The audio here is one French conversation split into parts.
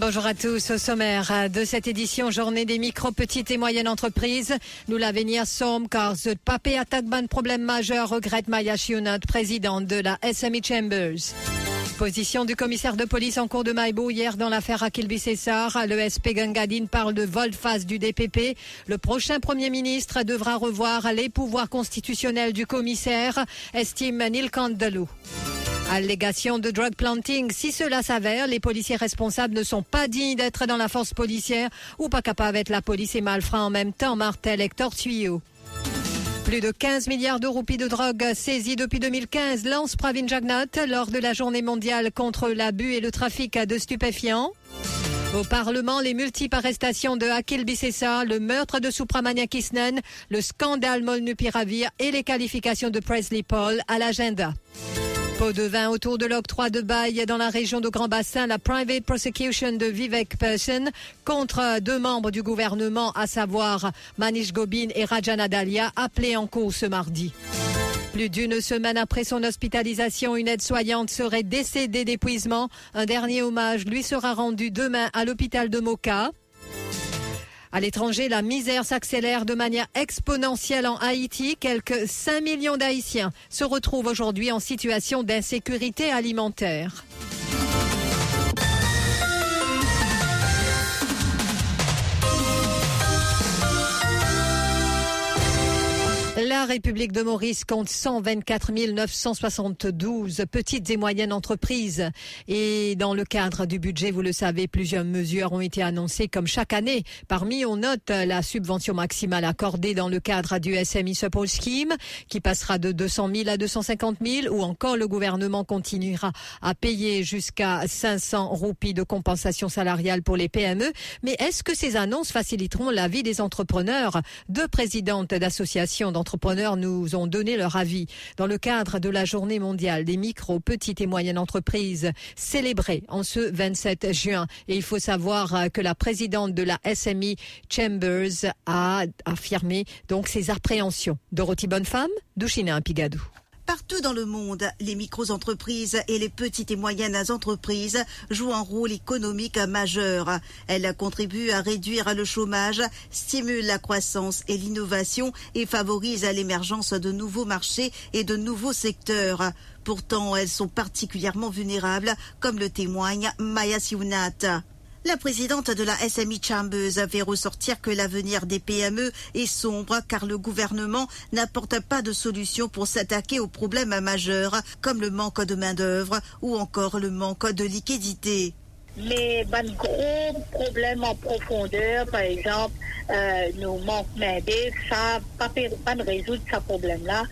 Bonjour à tous. Au sommaire de cette édition, journée des micro, petites et moyennes entreprises. Nous l'avenir sommes car ce papé attaque ban problème majeur, regrette Maya Shionat, présidente de la SME Chambers. Position du commissaire de police en cours de Maïbo hier dans l'affaire Akilbi Cessar. Le SP Gangadine parle de volte-face du DPP. Le prochain premier ministre devra revoir les pouvoirs constitutionnels du commissaire, estime Neil Candelou. Allégation de drug planting. Si cela s'avère, les policiers responsables ne sont pas dignes d'être dans la force policière ou pas capables d'être la police et malfrats en même temps, Martel Hector Tuyau. Plus de 15 milliards de roupies de drogue saisis depuis 2015, lance Pravin Jagnat lors de la journée mondiale contre l'abus et le trafic de stupéfiants. Au Parlement, les multiples arrestations de Akil Bissessa, le meurtre de Supramania Kisnen, le scandale Molnupiravir et les qualifications de Presley Paul à l'agenda. Pot de vin autour de l'octroi de bail dans la région de Grand Bassin, la private prosecution de Vivek Person contre deux membres du gouvernement, à savoir Manish Gobin et Rajana Dalia, appelés en cours ce mardi. Plus d'une semaine après son hospitalisation, une aide-soignante serait décédée d'épuisement. Un dernier hommage lui sera rendu demain à l'hôpital de Moka. À l'étranger, la misère s'accélère de manière exponentielle en Haïti. Quelques 5 millions d'Haïtiens se retrouvent aujourd'hui en situation d'insécurité alimentaire. La République de Maurice compte 124 972 petites et moyennes entreprises. Et dans le cadre du budget, vous le savez, plusieurs mesures ont été annoncées comme chaque année. Parmi, on note la subvention maximale accordée dans le cadre du SMI Support Scheme, qui passera de 200 000 à 250 000, ou encore le gouvernement continuera à payer jusqu'à 500 roupies de compensation salariale pour les PME. Mais est-ce que ces annonces faciliteront la vie des entrepreneurs? Deux présidentes d'associations d'entrepreneurs nous ont donné leur avis dans le cadre de la journée mondiale des micro, petites et moyennes entreprises célébrée en ce 27 juin. Et il faut savoir que la présidente de la SME Chambers a affirmé donc ses appréhensions. Dorothy Bonnefemme, Douchina Pigadou. Partout dans le monde, les micro-entreprises et les petites et moyennes entreprises jouent un rôle économique majeur. Elles contribuent à réduire le chômage, stimulent la croissance et l'innovation et favorisent l'émergence de nouveaux marchés et de nouveaux secteurs. Pourtant, elles sont particulièrement vulnérables, comme le témoigne Maya Siunat. La présidente de la SMI Chambers a fait ressortir que l'avenir des PME est sombre car le gouvernement n'apporte pas de solution pour s'attaquer aux problèmes majeurs comme le manque de main-d'œuvre ou encore le manque de liquidité. Mais ben, gros problèmes en profondeur, par exemple, euh, nous manque main-d'œuvre, ça pas pas résoudre ce problème-là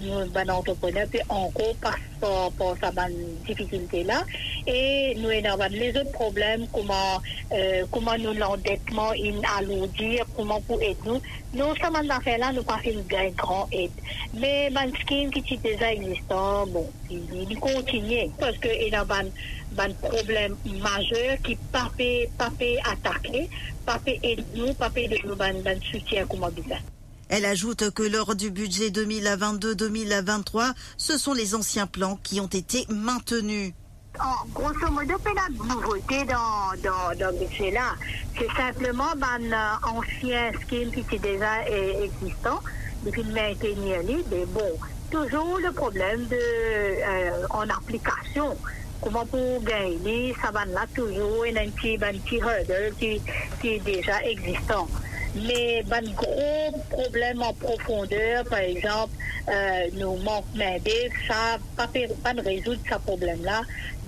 nous, ben, entrepreneurs, puis en gros, par rapport à cette difficulté-là. Et nous avons les autres problèmes, comment, euh, comment nous l'endettement, il alourdir, comment pour aider nous. Nous, ça affaire-là, nous pas fait une grande aide. Mais, ben, scheme qui est déjà existant, bon, il, il continue. Parce qu'il y a un problème majeur qui pas pas attaquer, pas aider nous, pas aider nous, ben, ben, soutien, comment dire. Elle ajoute que lors du budget 2022-2023, ce sont les anciens plans qui ont été maintenus. En grosso modo, la nouveauté dans, dans, dans ce budget-là, c'est simplement un euh, ancien scheme qui était déjà existant, depuis maintenir mais bon, toujours le problème de euh, en application. Comment pour gagner, ça va là toujours un petit, un hurdle qui, qui est déjà existant. Mais un gros problème en profondeur, par exemple, euh, nous manque main ça pas pas de résoudre ce problème-là.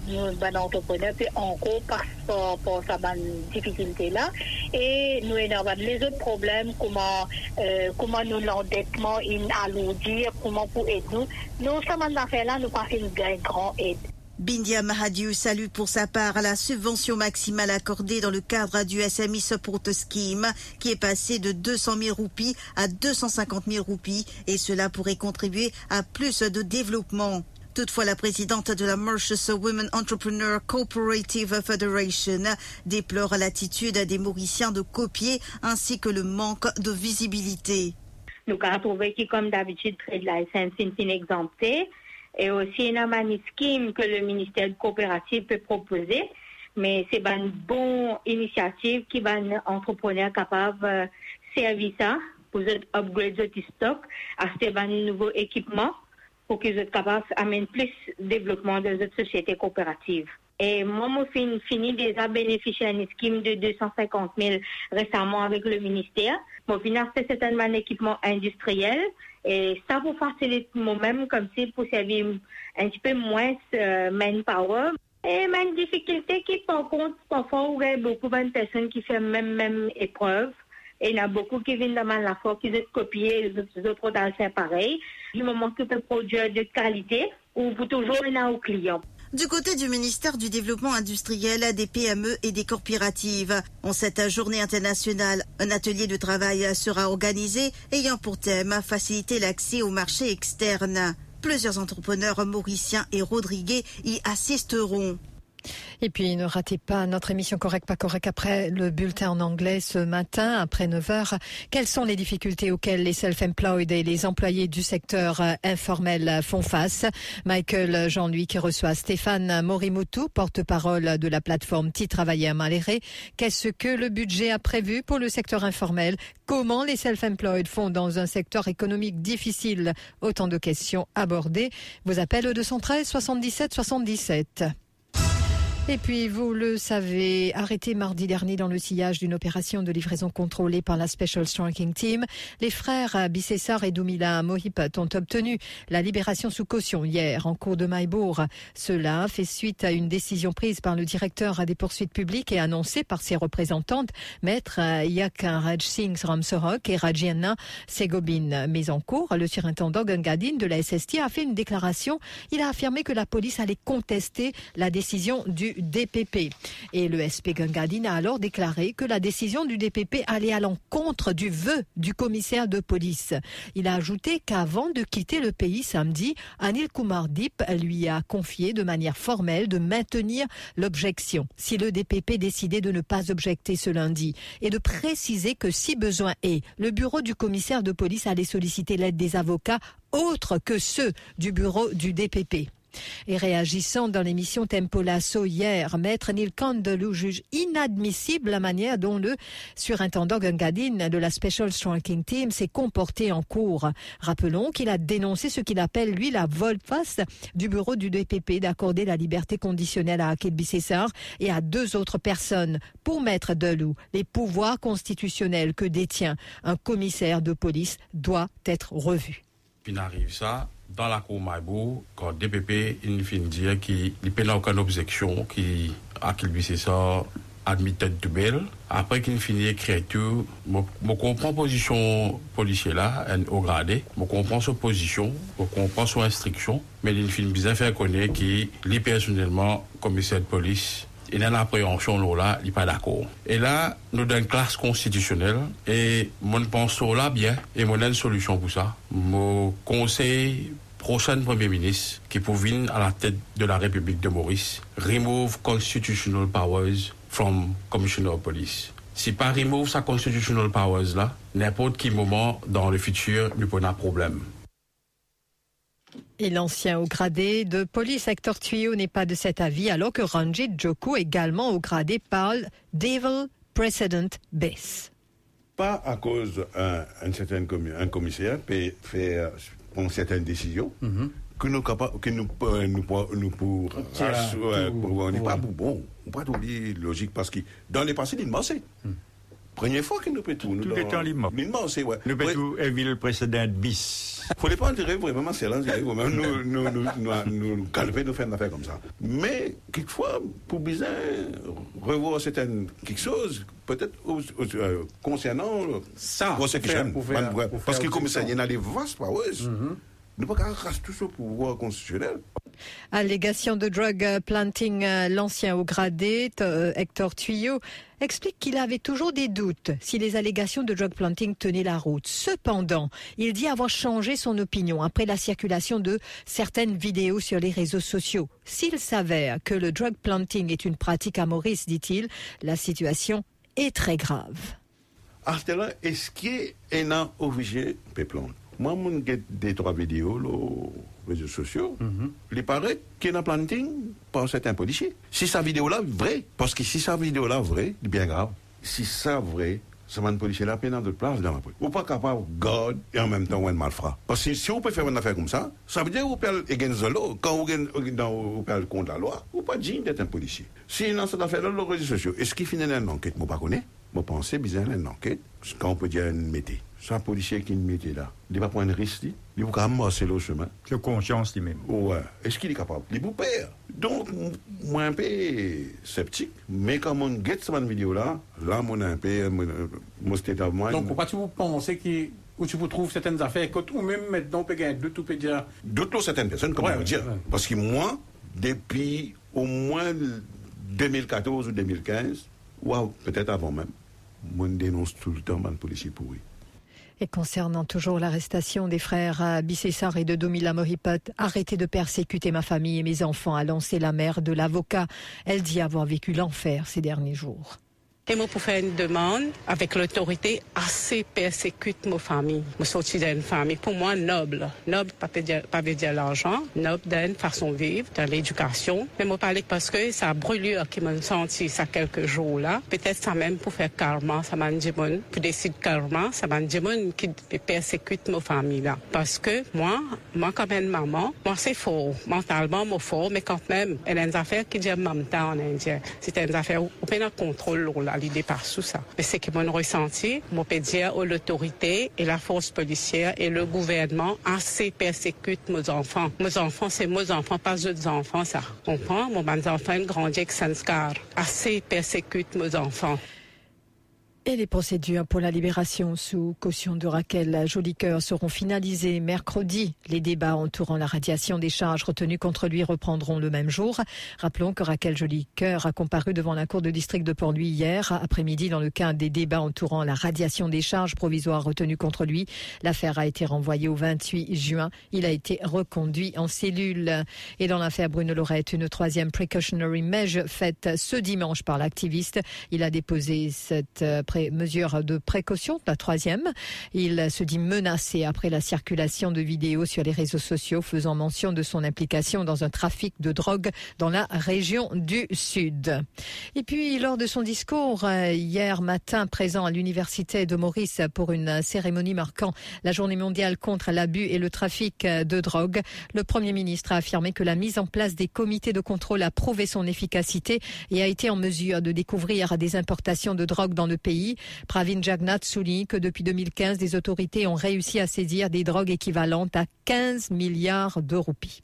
Nous, ben, entrepreneurs, puis en gros, par rapport à cette difficulté-là. Et nous avons les autres problèmes, comment, euh, comment nous l'endettement, il alourdir, comment pour aider nous. Nous, ça, affaire-là, nous pas fait une grande aide. Bindia Mahadiou salue pour sa part la subvention maximale accordée dans le cadre du SMI Support Scheme qui est passé de 200 000 roupies à 250 000 roupies et cela pourrait contribuer à plus de développement. Toutefois, la présidente de la Mauritius Women Entrepreneur Cooperative Federation déplore l'attitude des Mauriciens de copier ainsi que le manque de visibilité. Nous avons trouvé qui, comme d'habitude, de la SNC et aussi une scheme que le ministère de coopérative peut proposer. mais c'est une bonne initiative qui va un entrepreneur capable de servir ça pour upgrade votre stock, acheter un nouveau équipement pour qu'ils soient capables d'amener plus de développement de notre société coopérative. Et moi, j'ai fini déjà bénéficier d'une scheme de 250 000 récemment avec le ministère. Mon financé c'est un équipement industriel et ça pour faciliter moi-même comme si pour servir un petit peu moins euh, manpower. Et ma difficulté qui par contre parfois il y a beaucoup de personnes qui font même même épreuve. Et il y a beaucoup qui viennent demander la fois qu'ils ont copié, les autres dans faire pareil. Du moment que peut produire de qualité, ou pour toujours y a aux clients. Du côté du ministère du Développement industriel, des PME et des coopératives, en cette journée internationale, un atelier de travail sera organisé ayant pour thème faciliter l'accès au marché externe. Plusieurs entrepreneurs mauriciens et rodriguais y assisteront. Et puis ne ratez pas notre émission Correct pas correct après le bulletin en anglais ce matin après 9h. Quelles sont les difficultés auxquelles les self-employed et les employés du secteur euh, informel font face? Michael Jean-Louis qui reçoit Stéphane Morimoto, porte-parole de la plateforme Ti Travailler à Maléré. Qu'est-ce que le budget a prévu pour le secteur informel? Comment les self-employed font dans un secteur économique difficile? Autant de questions abordées. Vous appelez au 213 77 77. Et puis, vous le savez, arrêté mardi dernier dans le sillage d'une opération de livraison contrôlée par la Special Striking Team, les frères Bissessar et Doumila Mohip ont obtenu la libération sous caution hier en cours de Maïbourg. Cela fait suite à une décision prise par le directeur des poursuites publiques et annoncée par ses représentantes, maître Yak Raj Singh Ramsorok et Rajiana Segobin. Mais en cours, le surintendant Gangadine de la SST a fait une déclaration. Il a affirmé que la police allait contester la décision du DPP. Et le SP Gangadine a alors déclaré que la décision du DPP allait à l'encontre du vœu du commissaire de police. Il a ajouté qu'avant de quitter le pays samedi, Anil Kumar Dip lui a confié de manière formelle de maintenir l'objection si le DPP décidait de ne pas objecter ce lundi et de préciser que si besoin est, le bureau du commissaire de police allait solliciter l'aide des avocats autres que ceux du bureau du DPP. Et réagissant dans l'émission Tempo Lasso hier, Maître Neil Candelou juge inadmissible la manière dont le surintendant Gangadine de la Special Striking Team s'est comporté en cours. Rappelons qu'il a dénoncé ce qu'il appelle, lui, la volte-face du bureau du DPP d'accorder la liberté conditionnelle à Akil Bissessar et à deux autres personnes. Pour Maître Delou, les pouvoirs constitutionnels que détient un commissaire de police doivent être revus. Puis n'arrive ça, dans la cour Maïbou, quand DPP, il finit dire qu'il n'y a aucune objection, qu'il a qu'il ça admis tête de belle. Après qu'il finit tout, je comprends position policier là, au gradé, je comprends sa position, je comprends son instruction, mais il finit bien faire connaître qu'il est personnellement commissaire de police il y a une appréhension là, il pas d'accord. Et là, nous avons une classe constitutionnelle et mon pense là bien et mon une solution pour ça. Mon conseil prochain Premier ministre qui pour venir à la tête de la République de Maurice, remove constitutional powers from Commissioner of Police. Si pas remove sa constitutional powers là, n'importe quel moment dans le futur, nous pas un problème. Et l'ancien au gradé de police Hector Tuyau n'est pas de cet avis, alors que Ranjit Joko, également au gradé, parle Devil Precedent Base. Pas à cause d'un un certain un commissaire peut faire une certaine décision mm-hmm. que nous capables que nous euh, nous nous pour on n'est pas bon on pas oublier logique parce que dans les passés il m'a Première fois que nous peut tout. Tout est en. Limoc, c'est ouais. Nous peut tout ville précédente bis. Faut pas enterrer vraiment c'est là, nous, nous, nous, nous, nous calmer, nous faire une affaire comme ça. Mais, quelquefois, pour bien revoir certaines, quelque chose, peut-être euh, concernant ça, parce que comme ça, il y en a des vastes powers. Nous ne pouvons pas raser tout ce pouvoir constitutionnel. Allégation de drug planting, euh, l'ancien au gradé, euh, Hector Tuyau, explique qu'il avait toujours des doutes si les allégations de drug planting tenaient la route. Cependant, il dit avoir changé son opinion après la circulation de certaines vidéos sur les réseaux sociaux. S'il s'avère que le drug planting est une pratique à Maurice, dit-il, la situation est très grave. est-ce qu'il a un obligé, Moi, j'ai des trois vidéos, réseaux sociaux, il paraît qu'il y a un planting par certains policiers. Si sa vidéo-là est vraie, parce que si sa vidéo-là est vraie, c'est bien grave. Si ça est vrai, ça va policier là, peine de place dans la police. Ou pas capable de garder et en même temps, un malfrat. Parce que si vous pouvez faire une affaire comme ça, ça veut dire que vous pouvez against the law. Quand vous pouvez contre la loi, vous pas digne d'être un policier. Si dans cette affaire-là, les réseaux sociaux, est-ce qu'il finit une enquête, moi, pas connais? Moi, pensez, bizarre, une enquête, quand on peut dire une métier. C'est un policier qui est une métier là. Il ne va pas prendre un risque, il va passer le chemin. De conscience lui-même. Ouais. Est-ce qu'il est capable? Il vous père. Donc, moi, un peu sceptique. Mais quand on get cette vidéo-là, là, moi, un peu, mon state of mind. Donc, pourquoi tu vous pensez que où tu vous trouves certaines affaires, que ou même maintenant, peut gagner deux, tout peut dire. D'autres certaines personnes, comment ouais, dire. Ouais. Parce que moi, depuis au moins 2014 ou 2015, ou peut-être avant même, moi, je dénonce tout le temps les policiers pourris. Et concernant toujours l'arrestation des frères Bissessar et de Domila Moripot, arrêtez de persécuter ma famille et mes enfants, a lancé la mère de l'avocat. Elle dit avoir vécu l'enfer ces derniers jours. Et moi, pour faire une demande avec l'autorité assez persécute ma famille. Je suis d'une famille, pour moi, noble. Noble, pas veut dire l'argent. Noble d'une façon de vivre, dans l'éducation. Mais moi, parler parce que ça brûlure qui m'a senti ça quelques jours là. Peut-être ça même pour faire karma, ça m'a dit bon, pour décider karma, ça m'a dit bon qui persécute ma famille là. Parce que moi, moi comme une maman, moi c'est faux. Mentalement, moi faux, mais quand même, elle a une affaire qui même temps en indien. C'est une affaire où on peut contrôle là l'idée par sous ça. Mais c'est que mon ressenti, mon dire l'autorité et la force policière et le gouvernement assez persécutent mes enfants. Mes enfants, c'est mes enfants, pas d'autres enfants, ça. On prend, mon enfants grandissent avec Sanskar. Assez persécutent mes enfants. Et les procédures pour la libération sous caution de Raquel Jolicoeur seront finalisées mercredi. Les débats entourant la radiation des charges retenues contre lui reprendront le même jour. Rappelons que Raquel Jolicoeur a comparu devant la cour de district de Port-Louis hier après-midi dans le cadre des débats entourant la radiation des charges provisoires retenues contre lui. L'affaire a été renvoyée au 28 juin. Il a été reconduit en cellule. Et dans l'affaire Bruno Lorette, une troisième precautionary measure faite ce dimanche par l'activiste. Il a déposé cette mesure de précaution, la troisième. Il se dit menacé après la circulation de vidéos sur les réseaux sociaux faisant mention de son implication dans un trafic de drogue dans la région du Sud. Et puis, lors de son discours hier matin présent à l'université de Maurice pour une cérémonie marquant la journée mondiale contre l'abus et le trafic de drogue, le Premier ministre a affirmé que la mise en place des comités de contrôle a prouvé son efficacité et a été en mesure de découvrir des importations de drogue dans le pays Pravin Jagnat souligne que depuis 2015, des autorités ont réussi à saisir des drogues équivalentes à 15 milliards de roupies.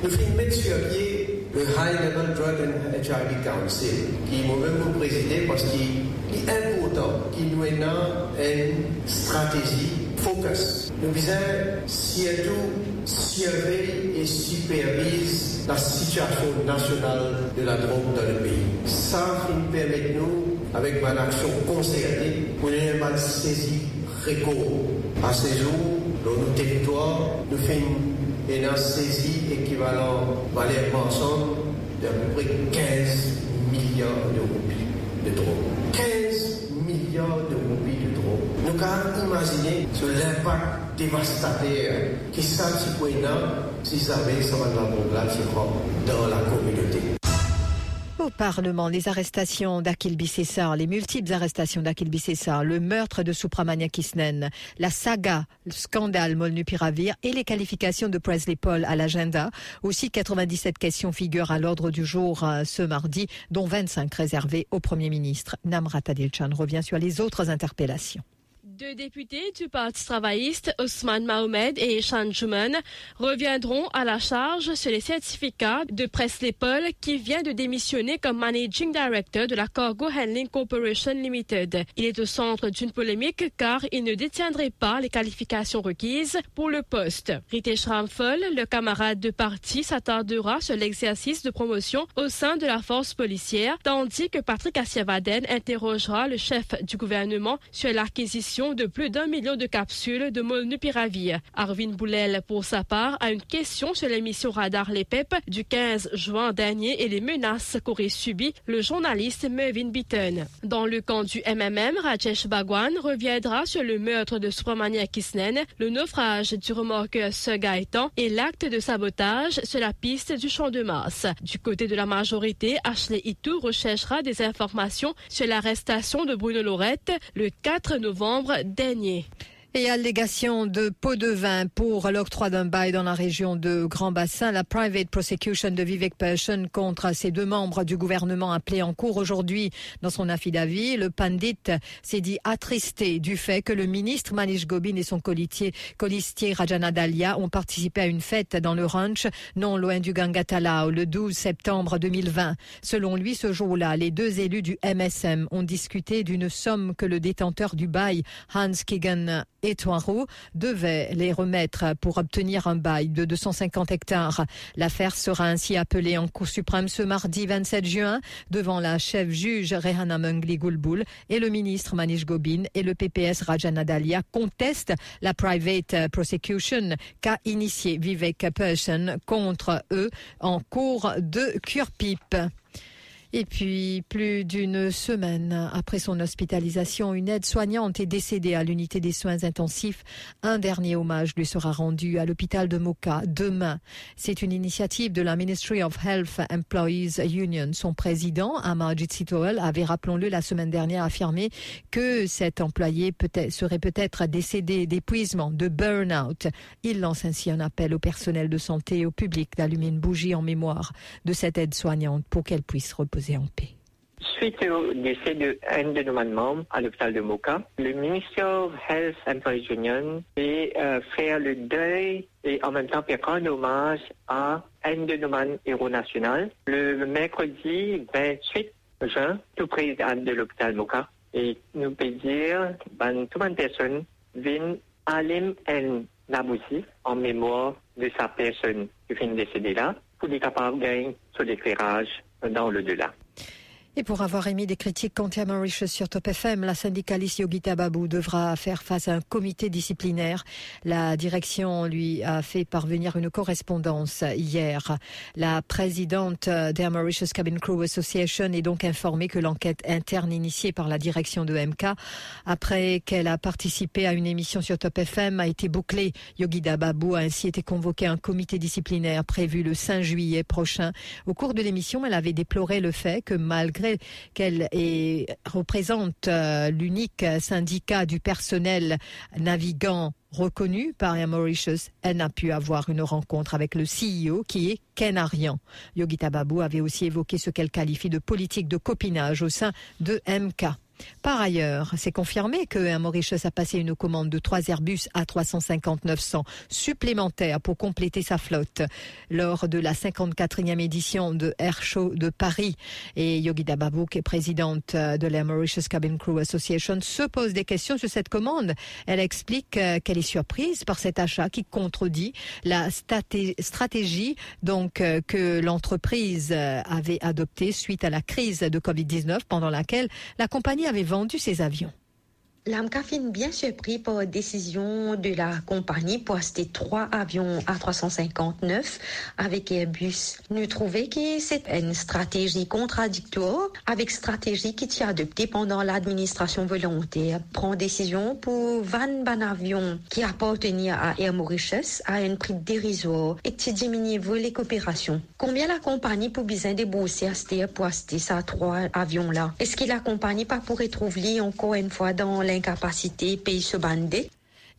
Finissons mettre sur pied le High Level Drug and HIV Council, qui moi-même pour présider parce qu'il est important qu'il nous ait une stratégie focus. Nous visons surtout surveiller et supervise la situation nationale de la drogue dans le pays. Ça nous permet nous, avec une action concertée, pour les mal saisi récours. À ce jour, dans nos territoires, nous faisons une saisie équivalent valeur ensemble d'à peu près 15 milliards de roupies de drogue. 15 milliards de roupies de drogue. Nous pouvons imaginer l'impact dévastateur qui ça si ça ça va dans la communauté. Au Parlement, les arrestations d'Akil Bissessar, les multiples arrestations d'Akil Bissessar, le meurtre de Supramania Kisnen, la saga, le scandale Molnupiravir et les qualifications de Presley Paul à l'agenda. Aussi, 97 questions figurent à l'ordre du jour euh, ce mardi, dont 25 réservées au Premier ministre. Namrata Dilchan revient sur les autres interpellations. Deux députés du Parti travailliste, Ousmane Mahomed et Shan Juman, reviendront à la charge sur les certificats de Presley Paul qui vient de démissionner comme Managing Director de la Cargo Handling Corporation Limited. Il est au centre d'une polémique car il ne détiendrait pas les qualifications requises pour le poste. Ritesh Ramphal, le camarade de parti, s'attardera sur l'exercice de promotion au sein de la force policière, tandis que Patrick Assiavaden interrogera le chef du gouvernement sur l'acquisition de plus d'un million de capsules de molnupiravir. Arvin Boulel, pour sa part, a une question sur l'émission Radar Les PEP du 15 juin dernier et les menaces qu'aurait subies le journaliste Mervyn Beaton. Dans le camp du MMM, Rajesh Bhagwan reviendra sur le meurtre de Subramania Kisnen, le naufrage du remorqueur Sir et l'acte de sabotage sur la piste du champ de Mars. Du côté de la majorité, Ashley Itou recherchera des informations sur l'arrestation de Bruno Lorette le 4 novembre dernier. Et allégation de pots de vin pour l'octroi d'un bail dans la région de Grand Bassin, la private prosecution de Vivek Persson contre ces deux membres du gouvernement appelés en cours aujourd'hui dans son affidavit. Le pandit s'est dit attristé du fait que le ministre Manish Gobin et son colistier, colistier Rajana Dalia ont participé à une fête dans le ranch non loin du Gangatalao le 12 septembre 2020. Selon lui, ce jour-là, les deux élus du MSM ont discuté d'une somme que le détenteur du bail, Hans Kigan et Toireau devaient les remettre pour obtenir un bail de 250 hectares. L'affaire sera ainsi appelée en Cour suprême ce mardi 27 juin devant la chef juge Rehana Mungli Gulbul et le ministre Manish Gobin et le PPS Rajana Dalia contestent la private prosecution qu'a initié Vivek Persson contre eux en cours de cure-pipe. Et puis, plus d'une semaine après son hospitalisation, une aide-soignante est décédée à l'unité des soins intensifs. Un dernier hommage lui sera rendu à l'hôpital de Moka demain. C'est une initiative de la Ministry of Health Employees Union. Son président, Amarjit Sitowal, avait, rappelons-le, la semaine dernière affirmé que cet employé serait peut-être décédé d'épuisement, de burn-out. Il lance ainsi un appel au personnel de santé et au public d'allumer une bougie en mémoire de cette aide-soignante pour qu'elle puisse reposer en. Suite au décès d'un de, nos membres à l'hôpital de Moka, le ministère Health Employees Union a euh, fait le deuil et en même temps faire un hommage à un de nos héros national le mercredi 28 juin, tout président de l'hôpital Moka. Et nous pouvons dire que toute une personne vient Alim Naboussi en mémoire de sa personne qui vient de décéder là pour être capable de gagner son éclairage dans le delà. Et pour avoir émis des critiques contre Mauritius sur Top FM, la syndicaliste Yogita Babou devra faire face à un comité disciplinaire. La direction lui a fait parvenir une correspondance hier. La présidente d'Air Mauritius Cabin Crew Association est donc informée que l'enquête interne initiée par la direction de MK, après qu'elle a participé à une émission sur Top FM, a été bouclée. Yogita Babou a ainsi été convoqué à un comité disciplinaire prévu le 5 juillet prochain. Au cours de l'émission, elle avait déploré le fait que malgré qu'elle représente euh, l'unique syndicat du personnel navigant reconnu par Air Mauritius, elle n'a pu avoir une rencontre avec le CEO qui est Ken Arian. Yogita Babu avait aussi évoqué ce qu'elle qualifie de politique de copinage au sein de MK. Par ailleurs, c'est confirmé que Mauritius a passé une commande de trois Airbus A350-900 supplémentaires pour compléter sa flotte lors de la 54e édition de Air Show de Paris. Et qui est présidente de la Mauritius Cabin Crew Association, se pose des questions sur cette commande. Elle explique euh, qu'elle est surprise par cet achat qui contredit la stratégie donc euh, que l'entreprise euh, avait adoptée suite à la crise de Covid-19 pendant laquelle la compagnie avait vendu ses avions. L'AMCA finit bien surpris par la décision de la compagnie pour acheter trois avions A359 avec Airbus. Nous trouvons que c'est une stratégie contradictoire avec stratégie qui a adoptée pendant l'administration volontaire. Prend décision pour 20 ban avions qui appartenaient à Air Mauritius à un prix dérisoire et qui diminue les coopérations. Combien la compagnie pour besoin débourser acheter pour acheter ces trois avions-là? Est-ce que la compagnie pas pourrait trouver encore une fois dans la incapacité pays se bander.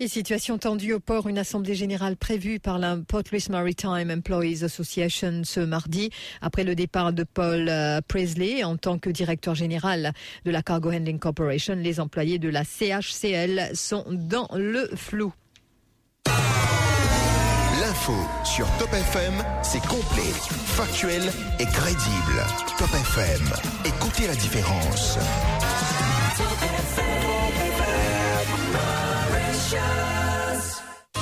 Et situation tendue au port, une assemblée générale prévue par la Port Louis Maritime Employees Association ce mardi, après le départ de Paul euh, Presley en tant que directeur général de la Cargo Handling Corporation. Les employés de la CHCL sont dans le flou. L'info sur Top FM, c'est complet, factuel et crédible. Top FM, écoutez la différence.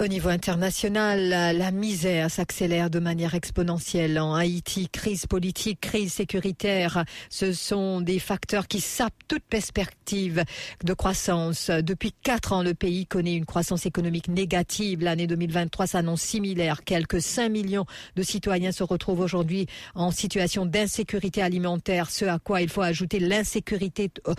Au niveau international, la misère s'accélère de manière exponentielle en Haïti. Crise politique, crise sécuritaire, ce sont des facteurs qui sapent toute perspective de croissance. Depuis quatre ans, le pays connaît une croissance économique négative. L'année 2023 s'annonce similaire. Quelques 5 millions de citoyens se retrouvent aujourd'hui en situation d'insécurité alimentaire, ce à quoi il faut ajouter l'insécurité euh,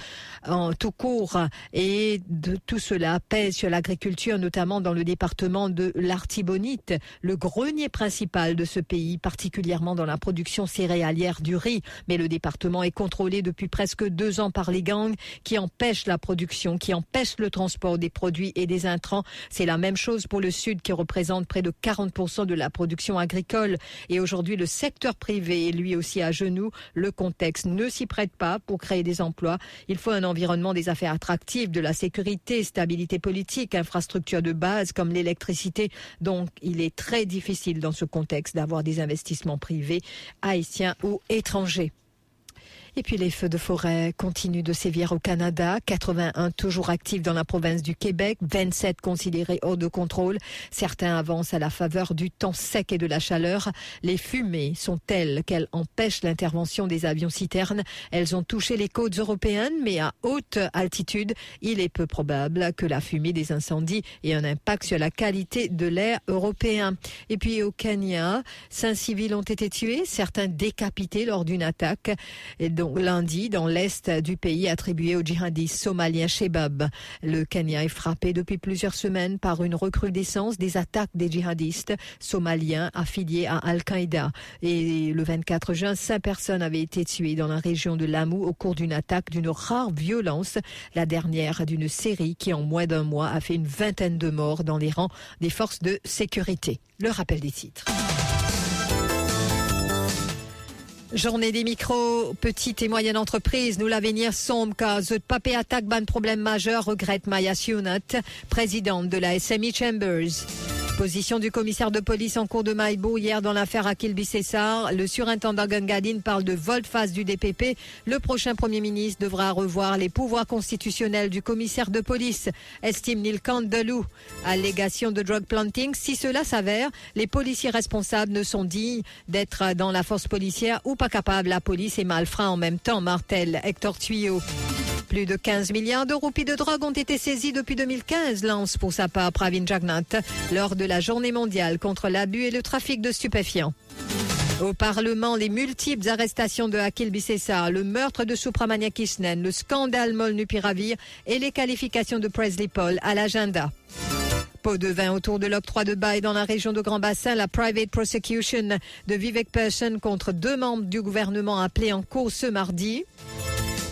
en tout court. Et de tout cela pèse sur l'agriculture, notamment dans le département de l'Artibonite, le grenier principal de ce pays, particulièrement dans la production céréalière du riz. Mais le département est contrôlé depuis presque deux ans par les gangs qui empêchent la production, qui empêchent le transport des produits et des intrants. C'est la même chose pour le Sud qui représente près de 40% de la production agricole. Et aujourd'hui, le secteur privé est lui aussi à genoux. Le contexte ne s'y prête pas pour créer des emplois. Il faut un environnement des affaires attractives, de la sécurité, stabilité politique, infrastructures de base comme l'électricité donc, il est très difficile dans ce contexte d'avoir des investissements privés haïtiens ou étrangers. Et puis les feux de forêt continuent de sévir au Canada. 81 toujours actifs dans la province du Québec, 27 considérés hors de contrôle. Certains avancent à la faveur du temps sec et de la chaleur. Les fumées sont telles qu'elles empêchent l'intervention des avions citernes. Elles ont touché les côtes européennes, mais à haute altitude, il est peu probable que la fumée des incendies ait un impact sur la qualité de l'air européen. Et puis au Kenya, cinq civils ont été tués, certains décapités lors d'une attaque. Lundi dans l'est du pays attribué au djihadiste somalien Shebab. Le Kenya est frappé depuis plusieurs semaines par une recrudescence des attaques des djihadistes somaliens affiliés à Al-Qaïda. Et le 24 juin, cinq personnes avaient été tuées dans la région de Lamu au cours d'une attaque d'une rare violence, la dernière d'une série qui en moins d'un mois a fait une vingtaine de morts dans les rangs des forces de sécurité. Le rappel des titres. Journée des micros, petites et moyennes entreprises. Nous l'avenir sombre car The Papé attaque ban problème majeur, regrette Maya Sionat, présidente de la SME Chambers. Position du commissaire de police en cours de Maïbo hier dans l'affaire Akil Bissessar. Le surintendant Gangadine parle de volte-face du DPP. Le prochain premier ministre devra revoir les pouvoirs constitutionnels du commissaire de police, estime Neil Candelou. Allégation de drug planting. Si cela s'avère, les policiers responsables ne sont dignes d'être dans la force policière ou pas capables. La police est malfrat en même temps, Martel Hector Tuyau. Plus de 15 milliards de roupies de drogue ont été saisis depuis 2015, lance pour sa part Pravin Jagnat lors de la journée mondiale contre l'abus et le trafic de stupéfiants. Au Parlement, les multiples arrestations de Akil Bissessar, le meurtre de Supramania Kishnen, le scandale Molnupiravir et les qualifications de Presley Paul à l'agenda. Pot de vin autour de l'octroi de bail dans la région de Grand Bassin, la private prosecution de Vivek Persson contre deux membres du gouvernement appelés en cours ce mardi.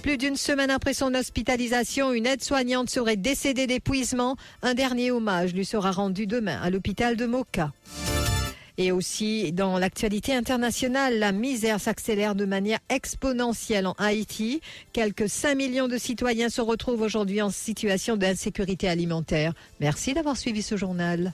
Plus d'une semaine après son hospitalisation, une aide-soignante serait décédée d'épuisement. Un dernier hommage lui sera rendu demain à l'hôpital de Moka. Et aussi, dans l'actualité internationale, la misère s'accélère de manière exponentielle en Haïti. Quelques 5 millions de citoyens se retrouvent aujourd'hui en situation d'insécurité alimentaire. Merci d'avoir suivi ce journal.